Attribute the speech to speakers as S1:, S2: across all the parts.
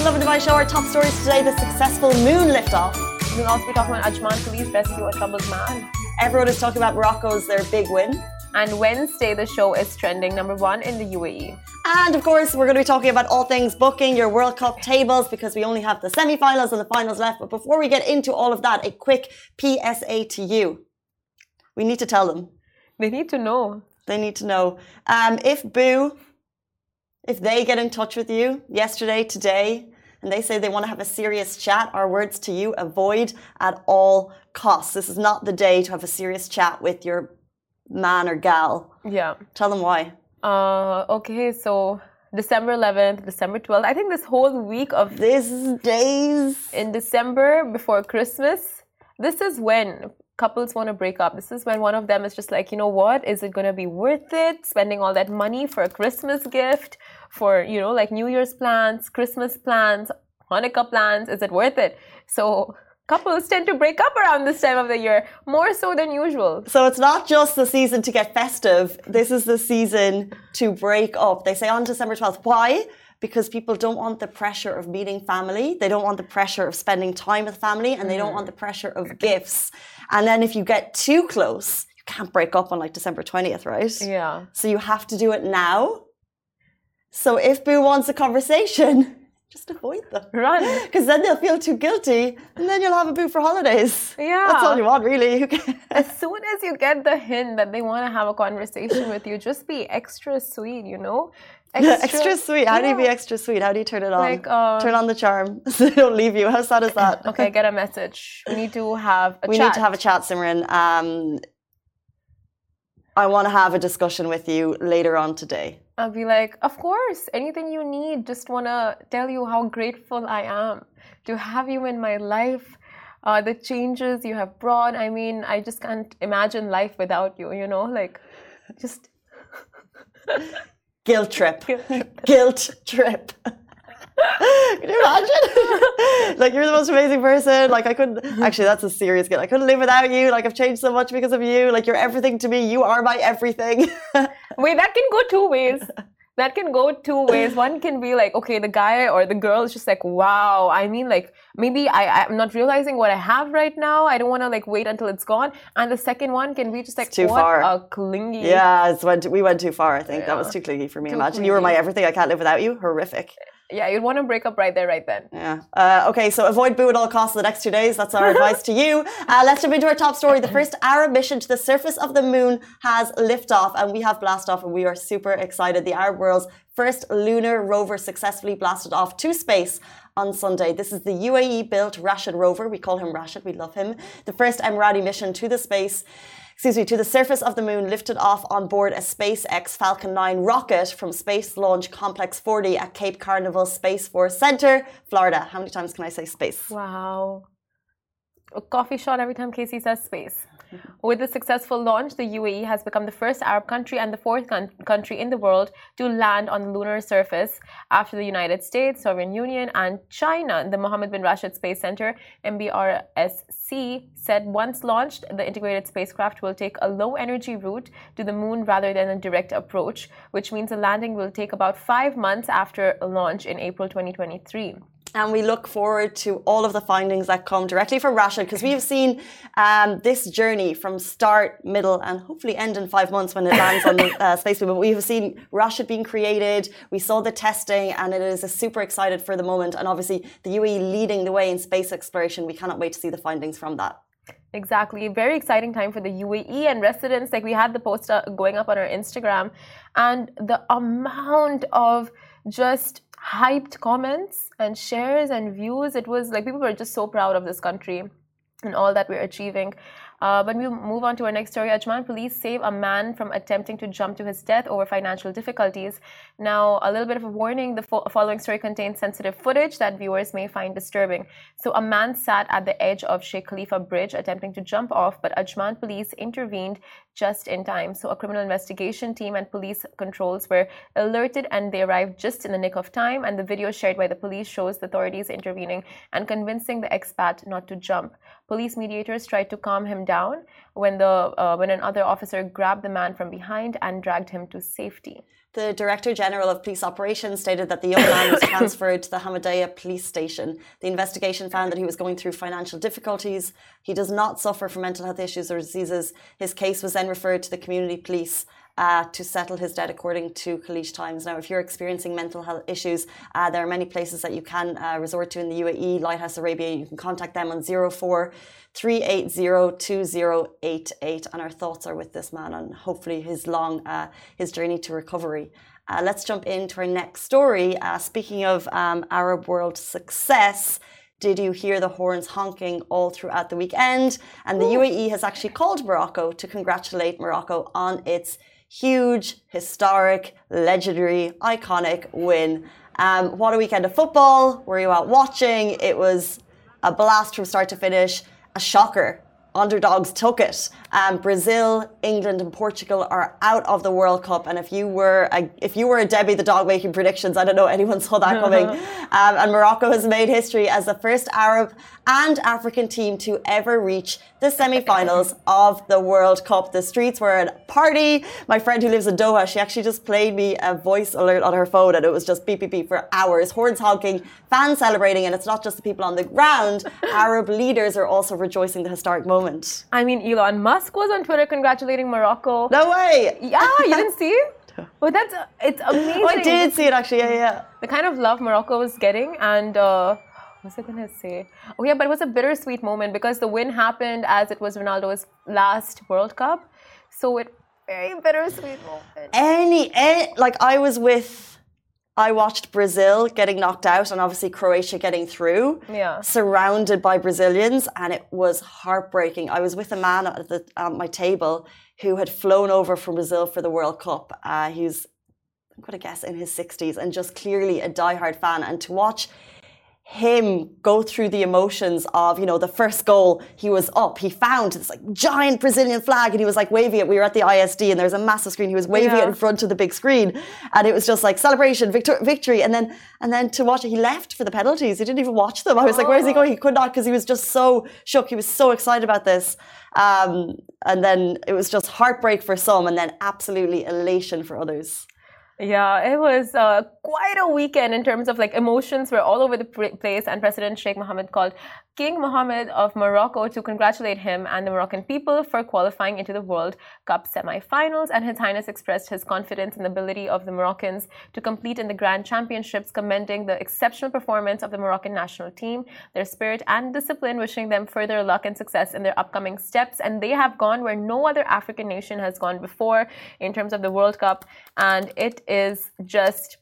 S1: to Lovin Dubai Show. Our top stories today: the successful moon liftoff.
S2: We'll also be talking about Ajman police rescue a troubled man.
S1: Everyone is talking about Morocco's their big win.
S2: And Wednesday, the show is trending number one in the UAE.
S1: And of course, we're going to be talking about all things booking your World Cup tables because we only have the semi-finals and the finals left. But before we get into all of that, a quick PSA to you. We need to tell them.
S2: They need to know.
S1: They need to know. Um, if Boo, if they get in touch with you yesterday, today, and they say they want to have a serious chat, our words to you avoid at all costs. This is not the day to have a serious chat with your man or gal.
S2: Yeah.
S1: Tell them why.
S2: Uh, okay, so December 11th, December 12th. I think this whole week of
S1: these days
S2: in December before Christmas, this is when couples want to break up. This is when one of them is just like, you know what? Is it going to be worth it spending all that money for a Christmas gift, for, you know, like New Year's plans, Christmas plans, Hanukkah plans? Is it worth it? So couples tend to break up around this time of the year more so than usual.
S1: So it's not just the season to get festive. This is the season to break up. They say on December 12th. Why? Because people don't want the pressure of meeting family. They don't want the pressure of spending time with family and they don't want mm. the pressure of gifts. And then if you get too close, you can't break up on like December 20th, right?
S2: Yeah.
S1: So you have to do it now. So if Boo wants a conversation, just avoid them.
S2: Run.
S1: Because then they'll feel too guilty and then you'll have a boo for holidays.
S2: Yeah.
S1: That's all you want, really.
S2: as soon as you get the hint that they want to have a conversation with you, just be extra sweet, you know?
S1: Extra, extra sweet. How yeah. do you be extra sweet? How do you turn it on?
S2: Like, uh,
S1: turn on the charm so they don't leave you. How sad is that?
S2: okay, get a message. We need to have a chat.
S1: we
S2: chat.
S1: need to have a chat, Simran. Um, I want to have a discussion with you later on today.
S2: I'll be like, of course, anything you need. Just want to tell you how grateful I am to have you in my life. Uh, the changes you have brought. I mean, I just can't imagine life without you, you know? Like, just.
S1: Guilt trip. Guilt trip. Can you imagine? like you're the most amazing person. Like I couldn't mm-hmm. actually that's a serious guilt. I couldn't live without you. Like I've changed so much because of you. Like you're everything to me. You are my everything.
S2: Wait, that can go two ways. That can go two ways. One can be like, okay, the guy or the girl is just like, wow. I mean, like maybe I, I'm not realizing what I have right now. I don't want to like wait until it's gone. And the second one can be just like,
S1: it's too
S2: what
S1: far.
S2: a clingy.
S1: Yeah, it's went. we went too far. I think yeah. that was too clingy for me.
S2: Too
S1: Imagine
S2: clingy.
S1: you were my everything. I can't live without you. Horrific.
S2: Yeah, you'd want to break up right there, right then.
S1: Yeah. Uh, okay, so avoid boo at all costs the next two days. That's our advice to you. Uh, let's jump into our top story. The first Arab mission to the surface of the moon has liftoff, and we have blast off, and we are super excited. The Arab world's first lunar rover successfully blasted off to space on Sunday. This is the UAE built Rashid rover. We call him Rashid, we love him. The first Emirati mission to the space excuse me, to the surface of the moon, lifted off on board a SpaceX Falcon 9 rocket from Space Launch Complex 40 at Cape Canaveral Space Force Center, Florida. How many times can I say space?
S2: Wow. A coffee shot every time Casey says space. With the successful launch, the UAE has become the first Arab country and the fourth country in the world to land on the lunar surface after the United States, Soviet Union, and China. The Mohammed bin Rashid Space Center, MBRSC, said once launched, the integrated spacecraft will take a low energy route to the moon rather than a direct approach, which means the landing will take about five months after launch in April 2023
S1: and we look forward to all of the findings that come directly from Rashid because we have seen um, this journey from start, middle, and hopefully end in five months when it lands on the uh, space movement. We have seen Rashid being created. We saw the testing, and it is super excited for the moment. And obviously, the UAE leading the way in space exploration. We cannot wait to see the findings from that.
S2: Exactly. Very exciting time for the UAE and residents. Like we had the post going up on our Instagram, and the amount of just hyped comments and shares and views. It was like people were just so proud of this country and all that we're achieving. Uh, but we'll move on to our next story. Ajman police save a man from attempting to jump to his death over financial difficulties. Now, a little bit of a warning the fo- following story contains sensitive footage that viewers may find disturbing. So, a man sat at the edge of Sheikh Khalifa Bridge attempting to jump off, but Ajman police intervened just in time. So, a criminal investigation team and police controls were alerted and they arrived just in the nick of time. And the video shared by the police shows the authorities intervening and convincing the expat not to jump. Police mediators tried to calm him down when the uh, when another officer grabbed the man from behind and dragged him to safety.
S1: The Director General of Police Operations stated that the young man was transferred to the Hamadaya police station. The investigation found that he was going through financial difficulties. He does not suffer from mental health issues or diseases. His case was then referred to the community police uh, to settle his debt, according to Khaleej Times. Now, if you're experiencing mental health issues, uh, there are many places that you can uh, resort to in the UAE, Lighthouse Arabia. You can contact them on 04 380-2088 and our thoughts are with this man and hopefully his long uh, his journey to recovery. Uh, let's jump into our next story. Uh, speaking of um, arab world success did you hear the horns honking all throughout the weekend? And the uae has actually called morocco to congratulate morocco on its huge historic legendary iconic win um, what a weekend of football were you out watching it was a blast from start to finish a shocker. Underdogs took it. Um, Brazil, England, and Portugal are out of the World Cup. And if you were a, if you were a Debbie the dog making predictions, I don't know anyone saw that coming. um, and Morocco has made history as the first Arab and African team to ever reach the semi-finals of the World Cup. The streets were at a party. My friend who lives in Doha, she actually just played me a voice alert on her phone, and it was just beep beep beep for hours. Horns honking, fans celebrating, and it's not just the people on the ground. Arab leaders are also rejoicing the historic moment.
S2: I mean, Elon Musk was on Twitter congratulating Morocco.
S1: No way.
S2: Yeah, you didn't see? Well, that's it's amazing.
S1: Oh, I did see it actually. Yeah, yeah.
S2: The kind of love Morocco was getting, and uh, what was I gonna say? Oh yeah, but it was a bittersweet moment because the win happened as it was Ronaldo's last World Cup, so it very bittersweet moment.
S1: Any, any like I was with. I watched Brazil getting knocked out and obviously Croatia getting through,
S2: yeah.
S1: surrounded by Brazilians, and it was heartbreaking. I was with a man at, the, at my table who had flown over from Brazil for the World Cup. Uh, he's, I'm going to guess, in his 60s and just clearly a diehard fan. And to watch him go through the emotions of, you know, the first goal, he was up, he found this like giant Brazilian flag and he was like waving it. We were at the ISD and there was a massive screen. He was waving yeah. it in front of the big screen. And it was just like celebration, victor- victory. And then, and then to watch it, he left for the penalties. He didn't even watch them. I was oh. like, where's he going? He could not because he was just so shook. He was so excited about this. Um, and then it was just heartbreak for some and then absolutely elation for others.
S2: Yeah, it was uh, quite a weekend in terms of like emotions were all over the place, and President Sheikh Mohammed called King Mohammed of Morocco to congratulate him and the Moroccan people for qualifying into the World Cup semi-finals, and His Highness expressed his confidence in the ability of the Moroccans to complete in the Grand Championships, commending the exceptional performance of the Moroccan national team, their spirit and discipline, wishing them further luck and success in their upcoming steps. And they have gone where no other African nation has gone before in terms of the World Cup, and it is just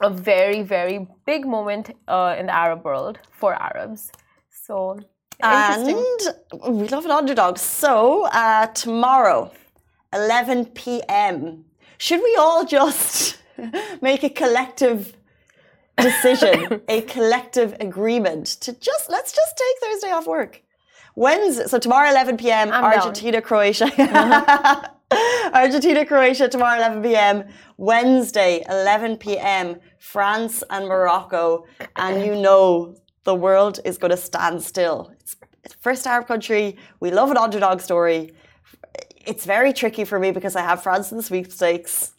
S2: a very, very big moment uh, in the Arab world for Arabs. So,
S1: and we love an underdog. So, uh, tomorrow, 11 p.m., should we all just make a collective decision, a collective agreement to just let's just take Thursday off work? Wednesday, so tomorrow 11 p.m. I'm Argentina, down. Croatia. Argentina, Croatia tomorrow 11 p.m. Wednesday 11 p.m. France and Morocco, and you know the world is going to stand still. It's, first Arab country. We love an underdog story. It's very tricky for me because I have France in the sweepstakes.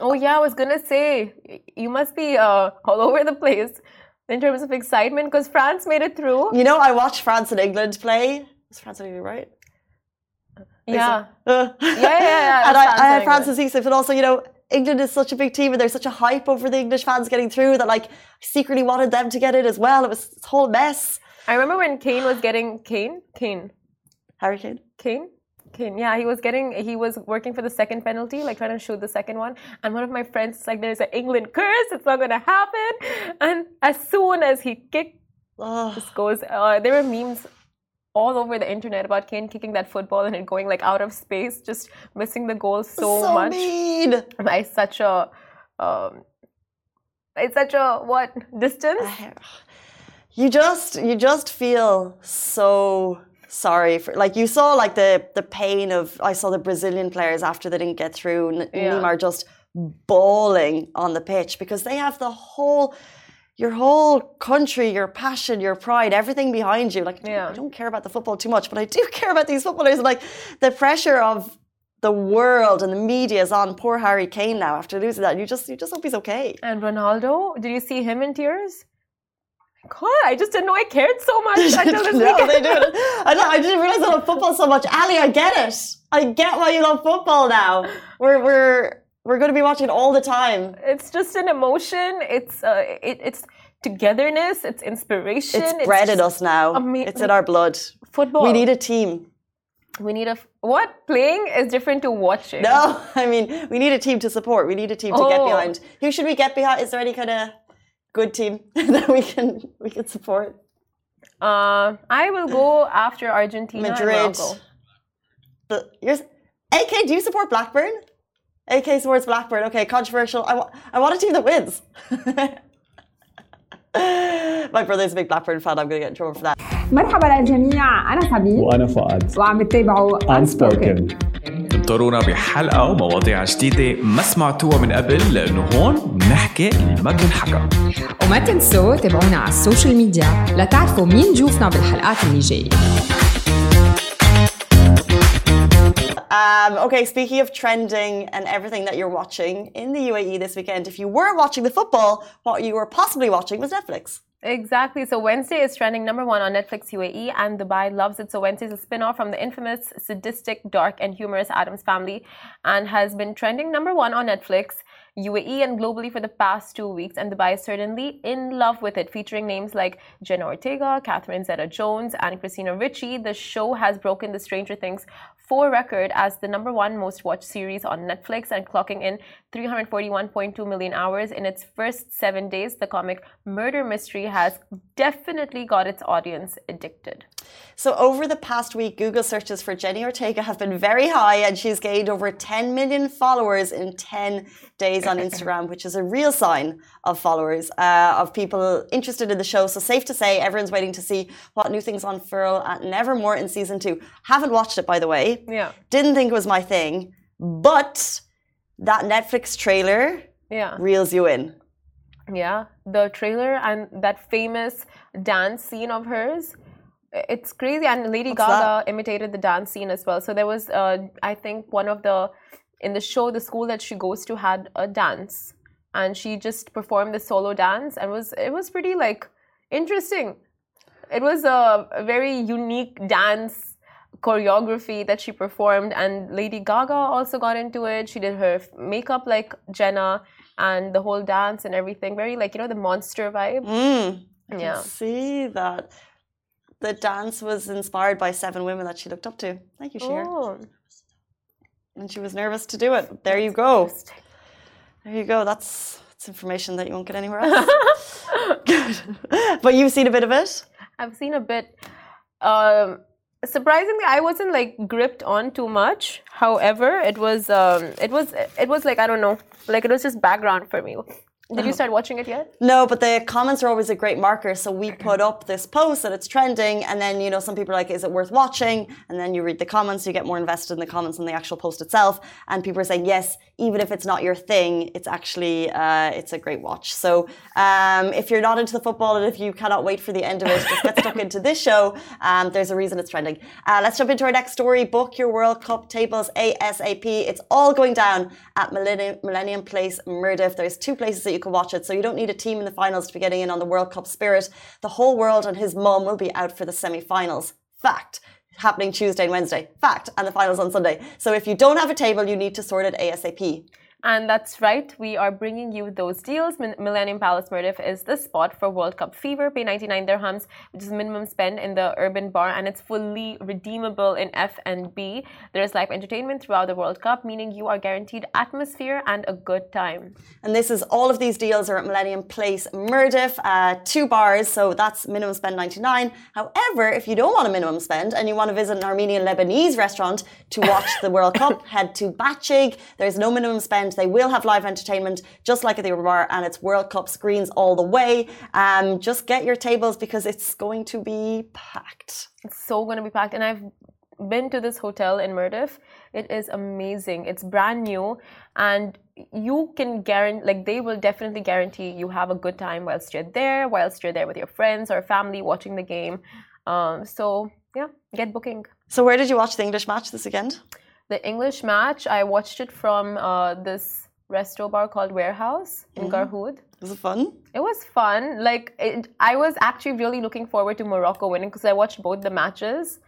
S2: Oh yeah, I was gonna say you must be uh, all over the place in terms of excitement because France made it through.
S1: You know, I watched France and England play. Was France and England right?
S2: Yeah. Uh. yeah, yeah, yeah.
S1: and I, I had France and but also, you know, England is such a big team and there's such a hype over the English fans getting through that like I secretly wanted them to get it as well. It was a whole mess.
S2: I remember when Kane was getting Kane, Kane,
S1: Harry Kane,
S2: Kane, Kane. Yeah, he was getting he was working for the second penalty, like trying to shoot the second one. And one of my friends like, "There's an England curse. It's not gonna happen." And as soon as he kicked, oh. this goes. Uh, there were memes all over the internet about Kane kicking that football and it going like out of space, just missing the goal so,
S1: so
S2: much
S1: mean.
S2: by such a um, it's such a what distance.
S1: You just you just feel so sorry for like you saw like the the pain of I saw the Brazilian players after they didn't get through. Yeah. Neymar just bawling on the pitch because they have the whole your whole country, your passion, your pride, everything behind you. Like,
S2: Yeah.
S1: I don't care about the football too much, but I do care about these footballers. Like, the pressure of the world and the media is on poor Harry Kane now after losing that. You just, you just hope he's okay.
S2: And Ronaldo, did you see him in tears? Oh God, I just didn't know I cared so much until this
S1: no,
S2: weekend.
S1: they do. I, know, I didn't realize I love football so much. Ali, I get it. I get why you love football now. We're, we're, we're going to be watching all the time.
S2: It's just an emotion. It's uh, it, it's togetherness. It's inspiration.
S1: It's bred in us now. It's in our blood.
S2: Football.
S1: We need a team.
S2: We need a f- what? Playing is different to watching.
S1: No, I mean, we need a team to support. We need a team to get
S2: Oh.
S1: behind. Who should we get behind? Is there any kind of good team that we can we can support?
S2: Uh, I will go after Argentina and
S1: Madrid.
S2: Morocco.
S1: The, AK, do you support Blackburn? AK supports Blackburn. Okay, controversial. I, wa- I want a team that wins. My brother's a big Blackburn fan. I'm going to get in trouble for that.
S3: مرحبا للجميع أنا سبيل
S4: وأنا فؤاد
S3: وعم بتتابعوا
S4: Unspoken
S5: انطرونا بحلقة ومواضيع جديدة ما سمعتوها من قبل لأنه هون بنحكي اللي ما بنحكى
S6: وما تنسوا تابعونا على السوشيال ميديا لتعرفوا مين ضيوفنا بالحلقات اللي جاية
S1: Um, okay, speaking of trending and everything that you're watching in the UAE this weekend, if you weren't watching the football, what you were possibly watching was Netflix.
S2: Exactly. So Wednesday is trending number one on Netflix UAE, and Dubai loves it. So Wednesday is a spin-off from the infamous, sadistic, dark, and humorous Addams Family, and has been trending number one on Netflix. UAE and globally for the past two weeks, and Dubai is certainly in love with it, featuring names like Jenna Ortega, Catherine Zeta Jones, and Christina Ricci. The show has broken the Stranger Things 4 record as the number one most watched series on Netflix and clocking in 341.2 million hours in its first seven days. The comic murder mystery has definitely got its audience addicted.
S1: So, over the past week, Google searches for Jenny Ortega have been very high, and she's gained over 10 million followers in 10 days on Instagram, which is a real sign of followers, uh, of people interested in the show. So, safe to say, everyone's waiting to see what new things unfurl at Nevermore in season two. Haven't watched it, by the way.
S2: Yeah.
S1: Didn't think it was my thing, but that Netflix trailer
S2: Yeah.
S1: reels you in.
S2: Yeah. The trailer and that famous dance scene of hers. It's crazy. And Lady
S1: What's
S2: Gaga imitated the dance scene as well. So there was, uh, I think, one of the, in the show, the school that she goes to had a dance. And she just performed the solo dance and was it was pretty like interesting. It was a, a very unique dance choreography that she performed and Lady Gaga also got into it. She did her makeup like Jenna and the whole dance and everything. Very like, you know, the monster vibe.
S1: Mm. I
S2: Yeah.
S1: can see that. The dance was inspired by seven women that she looked up to. Thank you, Sheer.
S2: Oh,
S1: And she was nervous to do it. There you go. There you go. That's, that's information that you won't get anywhere else. Good. But you've seen a bit of it?
S2: I've seen a bit. Um, surprisingly, I wasn't like gripped on too much. However, it was um, it was it was like I don't know, like it was just background for me. Did you start watching it yet?
S1: No, but the comments are always a great marker. So we put up this post and it's trending, and then you know some people are like, "Is it worth watching?" And then you read the comments, you get more invested in the comments than the actual post itself. And people are saying, "Yes, even if it's not your thing, it's actually uh, it's a great watch." So um, if you're not into the football and if you cannot wait for the end of it, just get stuck into this show. Um, there's a reason it's trending. Uh, let's jump into our next story. Book your World Cup tables ASAP. It's all going down at Millennium, Millennium Place, Mirdif. There's two places that you can watch it, so you don't need a team in the finals to be getting in on the World Cup spirit. The whole world and his mum will be out for the semi-finals. Fact. Happening Tuesday and Wednesday. Fact. And the finals on Sunday. So if you don't have a table, you need to sort it ASAP.
S2: And that's right, we are bringing you those deals. Millennium Palace Mirdif is the spot for World Cup fever. Pay 99 dirhams, which is minimum spend in the urban bar, and it's fully redeemable in F and B. There's live entertainment throughout the World Cup, meaning you are guaranteed atmosphere and a good time.
S1: And this is all of these deals are at Millennium Place, Mirdif, uh, two bars, so that's minimum spend 99. However, if you don't want a minimum spend and you want to visit an Armenian Lebanese restaurant to watch the World Cup, head to Batchig. There's no minimum spend. They will have live entertainment just like at the Bar, and it's World Cup screens all the way. Um, just get your tables because it's going to be packed.
S2: It's so going to be packed. And I've been to this hotel in Mirdif. It is amazing. It's brand new and you can guarantee, like, they will definitely guarantee you have a good time whilst you're there, whilst you're there with your friends or family watching the game. Um, so, yeah, get booking.
S1: So where did you watch the English match this weekend?
S2: The English match, I watched it from uh, this resto bar called Warehouse in Garhoud.
S1: Was it fun?
S2: It was fun. Like it, I was actually really looking forward to Morocco winning because I watched both the matches.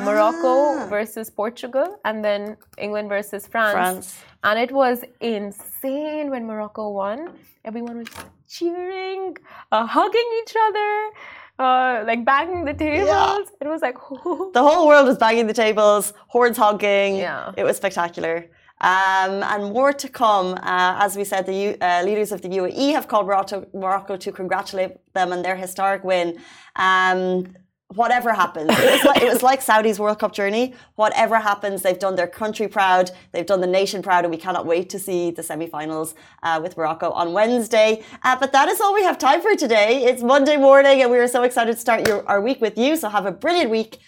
S2: Morocco versus Portugal and then England versus France.
S1: France.
S2: And it was insane when Morocco won. Everyone was cheering, uh, hugging each other, uh, like banging the tables. It was like,
S1: The whole world was banging the tables, hordes honking.
S2: Yeah.
S1: It was spectacular. Um, and more to come. Uh, as we said, the U- uh, leaders of the UAE have called Morocco, Morocco to congratulate them on their historic win. Um, whatever happens, it was, like, it was like Saudi's World Cup journey. Whatever happens, they've done their country proud, they've done the nation proud, and we cannot wait to see the semi-finals uh, with Morocco on Wednesday. Uh, but that is all we have time for today. It's Monday morning, and we are so excited to start your, our week with you. So have a brilliant week.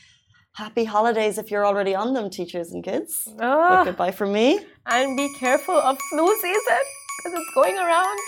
S1: Happy holidays if you're already on them, teachers and kids.
S2: Ah.
S1: But goodbye from me.
S2: and be careful of flu season because it's going around.